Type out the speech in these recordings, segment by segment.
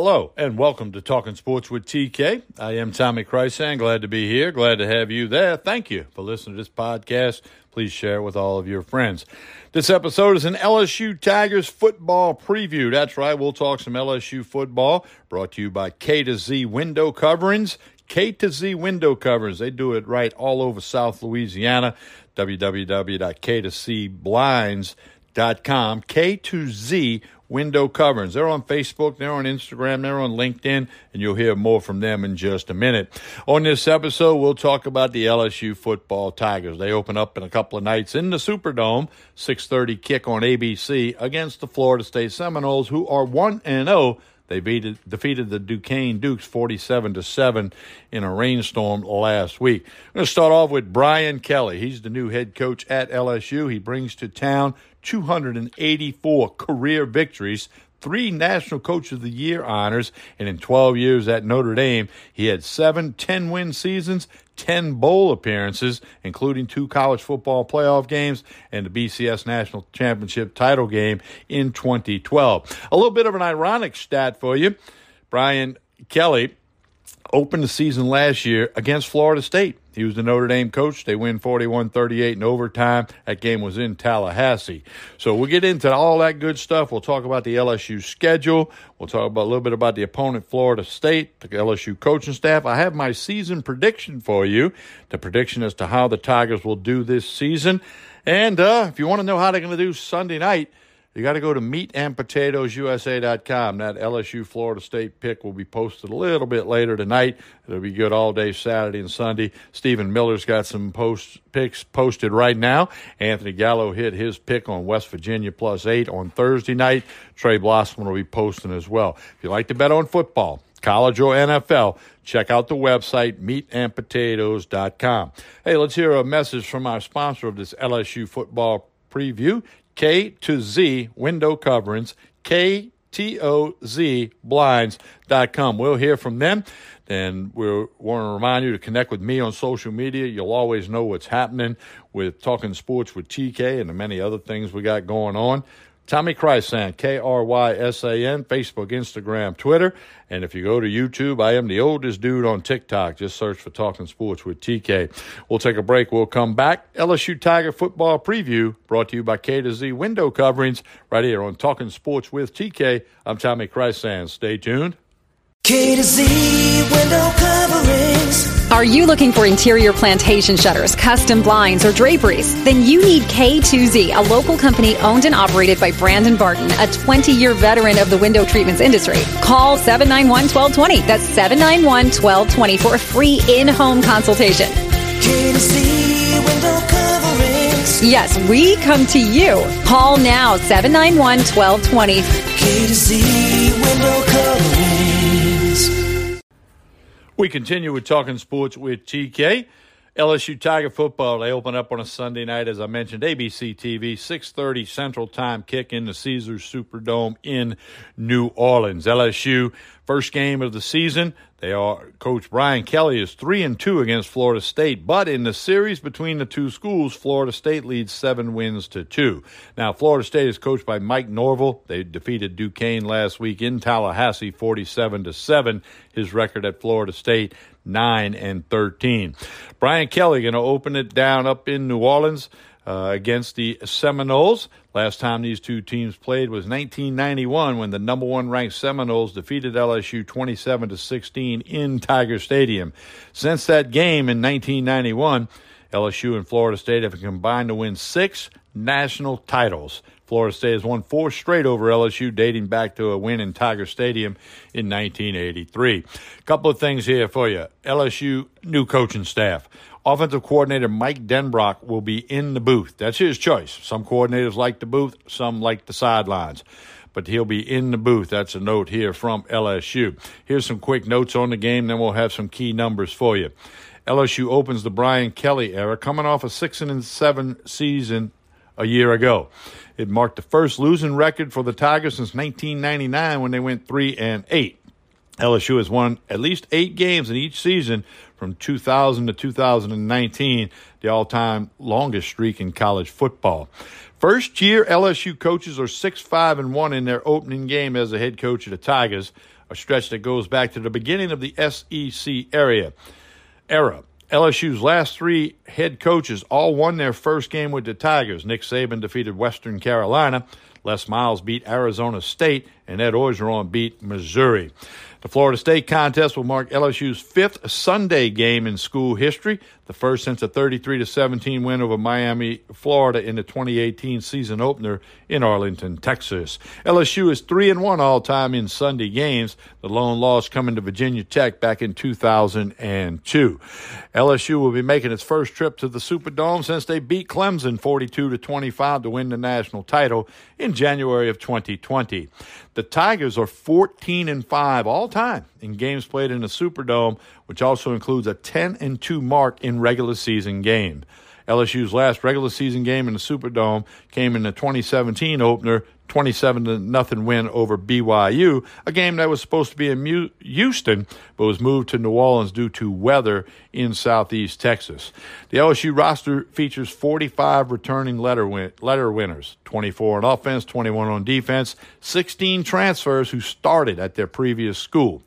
Hello and welcome to Talking Sports with TK. I am Tommy Krysan. Glad to be here. Glad to have you there. Thank you for listening to this podcast. Please share it with all of your friends. This episode is an LSU Tigers football preview. That's right. We'll talk some LSU football brought to you by K to Z Window Coverings. K to Z Window Coverings. They do it right all over South Louisiana. www.k2cblinds.com. K to Z window coverings. They're on Facebook, they're on Instagram, they're on LinkedIn, and you'll hear more from them in just a minute. On this episode, we'll talk about the LSU football Tigers. They open up in a couple of nights in the Superdome, 6:30 kick on ABC against the Florida State Seminoles, who are 1 and 0 they beat, defeated the Duquesne Dukes 47 to 7 in a rainstorm last week. I'm going to start off with Brian Kelly. He's the new head coach at LSU. He brings to town 284 career victories, three National Coach of the Year honors, and in 12 years at Notre Dame, he had seven 10 win seasons, 10 bowl appearances, including two college football playoff games and the BCS National Championship title game in 2012. A little bit of an ironic stat for you Brian Kelly opened the season last year against Florida State. He was the Notre Dame coach. They win 41 38 in overtime. That game was in Tallahassee. So we'll get into all that good stuff. We'll talk about the LSU schedule. We'll talk about a little bit about the opponent, Florida State, the LSU coaching staff. I have my season prediction for you the prediction as to how the Tigers will do this season. And uh, if you want to know how they're going to do Sunday night, you got to go to meatandpotatoesusa.com. That LSU Florida State pick will be posted a little bit later tonight. It'll be good all day Saturday and Sunday. Stephen Miller's got some post picks posted right now. Anthony Gallo hit his pick on West Virginia plus eight on Thursday night. Trey Blossom will be posting as well. If you like to bet on football, college or NFL, check out the website meatandpotatoes.com. Hey, let's hear a message from our sponsor of this LSU football preview. K to Z window coverings, K T O Z blinds.com. We'll hear from them. And we want to remind you to connect with me on social media. You'll always know what's happening with Talking Sports with TK and the many other things we got going on. Tommy Krysan, K R Y S A N, Facebook, Instagram, Twitter. And if you go to YouTube, I am the oldest dude on TikTok. Just search for Talking Sports with TK. We'll take a break. We'll come back. LSU Tiger football preview brought to you by K to Z window coverings right here on Talking Sports with TK. I'm Tommy Krysan. Stay tuned. K to Z window coverings. Are you looking for interior plantation shutters, custom blinds, or draperies? Then you need K2Z, a local company owned and operated by Brandon Barton, a 20 year veteran of the window treatments industry. Call 791 1220. That's 791 1220 for a free in home consultation. K to Z window coverings. Yes, we come to you. Call now 791 1220. We continue with talking sports with TK. LSU Tiger football. They open up on a Sunday night, as I mentioned, ABC TV, six thirty Central Time kick in the Caesars Superdome in New Orleans. LSU first game of the season. They are Coach Brian Kelly is three and two against Florida State, but in the series between the two schools, Florida State leads seven wins to two. Now, Florida State is coached by Mike Norvell. They defeated Duquesne last week in Tallahassee, forty-seven to seven. His record at Florida State 9 and 13. Brian Kelly going to open it down up in New Orleans uh, against the Seminoles. Last time these two teams played was 1991 when the number one ranked Seminoles defeated LSU 27 to 16 in Tiger Stadium. Since that game in 1991, LSU and Florida State have combined to win six national titles. Florida State has won four straight over LSU, dating back to a win in Tiger Stadium in 1983. A couple of things here for you. LSU new coaching staff. Offensive coordinator Mike Denbrock will be in the booth. That's his choice. Some coordinators like the booth, some like the sidelines. But he'll be in the booth. That's a note here from LSU. Here's some quick notes on the game, then we'll have some key numbers for you. LSU opens the Brian Kelly era, coming off a six and seven season a year ago. It marked the first losing record for the Tigers since 1999 when they went 3 and 8. LSU has won at least 8 games in each season from 2000 to 2019, the all-time longest streak in college football. First year LSU coaches are 6-5 and 1 in their opening game as a head coach of the Tigers. a stretch that goes back to the beginning of the SEC area era. LSU's last three head coaches all won their first game with the Tigers. Nick Saban defeated Western Carolina. Les Miles beat Arizona State, and Ed Orgeron beat Missouri. The Florida State contest will mark LSU's fifth Sunday game in school history, the first since a 33 17 win over Miami, Florida in the 2018 season opener in Arlington, Texas. LSU is 3 and 1 all time in Sunday games, the lone loss coming to Virginia Tech back in 2002. LSU will be making its first trip to the Superdome since they beat Clemson 42 to 25 to win the national title in January of 2020. The Tigers are 14 and 5 all time in games played in the Superdome, which also includes a 10 and 2 mark in regular season games. LSU's last regular season game in the Superdome came in the 2017 opener 27 to nothing win over BYU, a game that was supposed to be in Houston but was moved to New Orleans due to weather in southeast Texas. The LSU roster features 45 returning letter win- letter winners, 24 on offense, 21 on defense, 16 transfers who started at their previous school.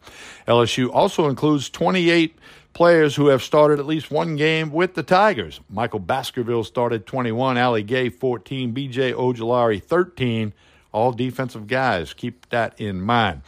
LSU also includes 28 players who have started at least one game with the Tigers. Micah Baskerville started 21, Ali Gaye 14, BJ Ojulari 13 all defensive guys. Keep that in mind.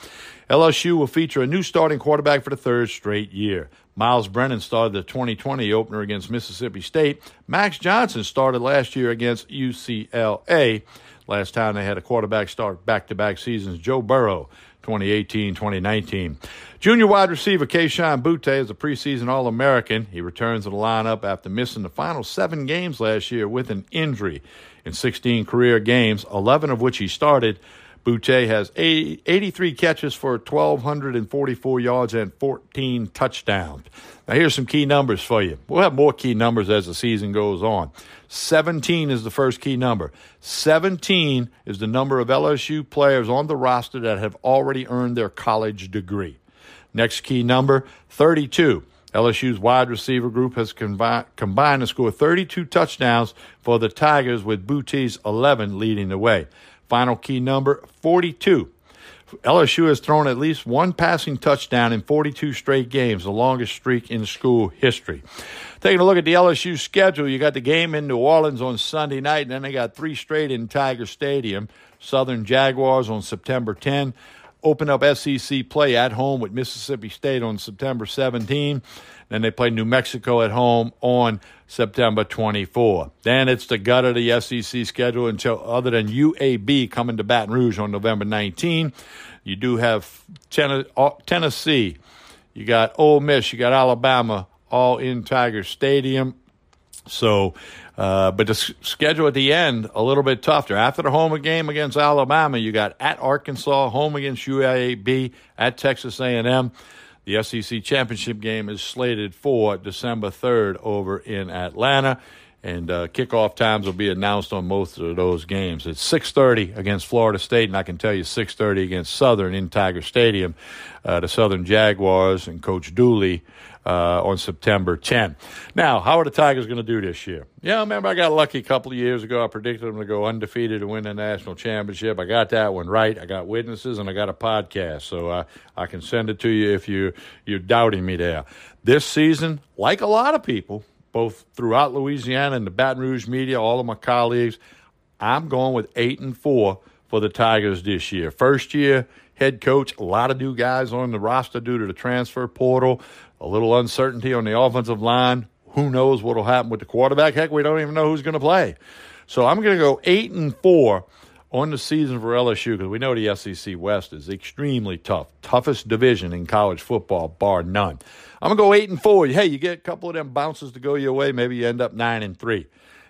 LSU will feature a new starting quarterback for the third straight year. Myles Brennan started the 2020 opener against Mississippi State. Max Johnson started last year against UCLA. Last time they had a quarterback start back to back seasons, Joe Burrow, 2018 2019. Junior wide receiver Kayshon Boutte is a preseason All American. He returns to the lineup after missing the final seven games last year with an injury in 16 career games, 11 of which he started. Boutte has 83 catches for 1,244 yards and 14 touchdowns. Now, here's some key numbers for you. We'll have more key numbers as the season goes on. 17 is the first key number. 17 is the number of LSU players on the roster that have already earned their college degree. Next key number 32 LSU's wide receiver group has combi- combined to score 32 touchdowns for the Tigers, with Boutte's 11 leading the way. Final key number 42. LSU has thrown at least one passing touchdown in 42 straight games, the longest streak in school history. Taking a look at the LSU schedule, you got the game in New Orleans on Sunday night, and then they got three straight in Tiger Stadium. Southern Jaguars on September 10 open up SEC play at home with Mississippi State on September 17. Then they play New Mexico at home on September 24. Then it's the gut of the SEC schedule until other than UAB coming to Baton Rouge on November 19. You do have uh, Tennessee, you got Ole Miss, you got Alabama, all in Tiger Stadium. So uh, but the schedule at the end a little bit tougher. After the home game against Alabama, you got at Arkansas, home against UAB, at Texas A&M. The SEC championship game is slated for December 3rd over in Atlanta, and uh, kickoff times will be announced on most of those games. It's 6:30 against Florida State, and I can tell you 6:30 against Southern in Tiger Stadium. Uh, the Southern Jaguars and Coach Dooley uh, on September 10. Now, how are the Tigers going to do this year? Yeah, remember I got lucky a couple of years ago. I predicted them to go undefeated and win the national championship. I got that one right. I got witnesses and I got a podcast, so uh, I can send it to you if you you're doubting me there. This season, like a lot of people, both throughout Louisiana and the Baton Rouge media, all of my colleagues, I'm going with eight and four for the Tigers this year. First year head coach, a lot of new guys on the roster due to the transfer portal a little uncertainty on the offensive line. Who knows what will happen with the quarterback? Heck, we don't even know who's going to play. So I'm going to go eight and four on the season for LSU because we know the SEC West is extremely tough, toughest division in college football, bar none. I'm gonna go eight and four. Hey, you get a couple of them bounces to go your way, maybe you end up nine and three.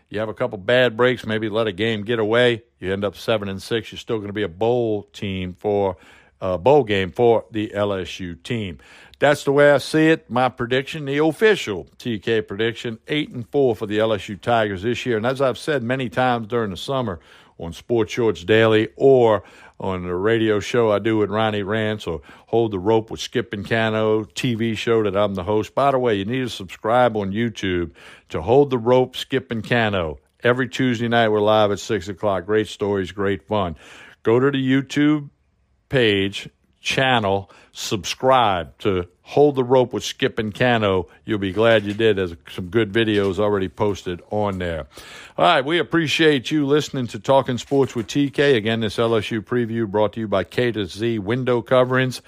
You have a couple bad breaks, maybe let a game get away. You end up seven and six. You're still to be a bowl team for a bowl game for the LSU team. That's the way I see it. My prediction, the official TK prediction, eight and four for the LSU Tigers this year. And as I've said many times during the summer on Sports Shorts Daily or on the radio show I do with Ronnie Rance or Hold the Rope with Skip and Cano TV show that I'm the host. By the way, you need to subscribe on YouTube to Hold the Rope, Skip and Cano. Every Tuesday night we're live at six o'clock. Great stories, great fun. Go to the YouTube page channel. Subscribe to Hold the Rope with Skip and Cano. You'll be glad you did. There's some good videos already posted on there. All right, we appreciate you listening to Talking Sports with TK. Again, this LSU preview brought to you by K to Z Window Coverings,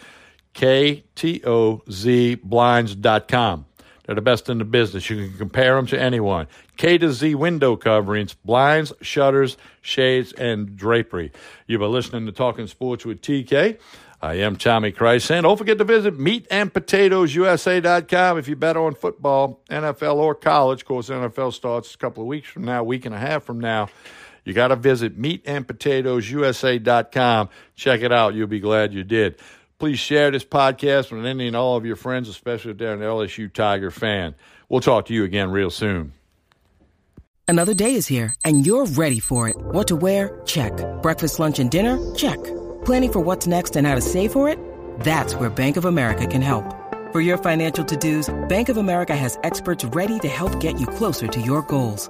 K-T-O-Z-Blinds.com. They're the best in the business. You can compare them to anyone. K to Z window coverings, blinds, shutters, shades, and drapery. You've been listening to Talking Sports with TK. I am Tommy Christ. And don't forget to visit meatandpotatoesusa.com if you bet on football, NFL, or college. Of course, NFL starts a couple of weeks from now, week and a half from now. You got to visit meatandpotatoesusa.com. Check it out. You'll be glad you did. Please share this podcast with any and all of your friends, especially if they're an LSU Tiger fan. We'll talk to you again real soon. Another day is here, and you're ready for it. What to wear? Check. Breakfast, lunch, and dinner? Check. Planning for what's next and how to save for it? That's where Bank of America can help. For your financial to dos, Bank of America has experts ready to help get you closer to your goals.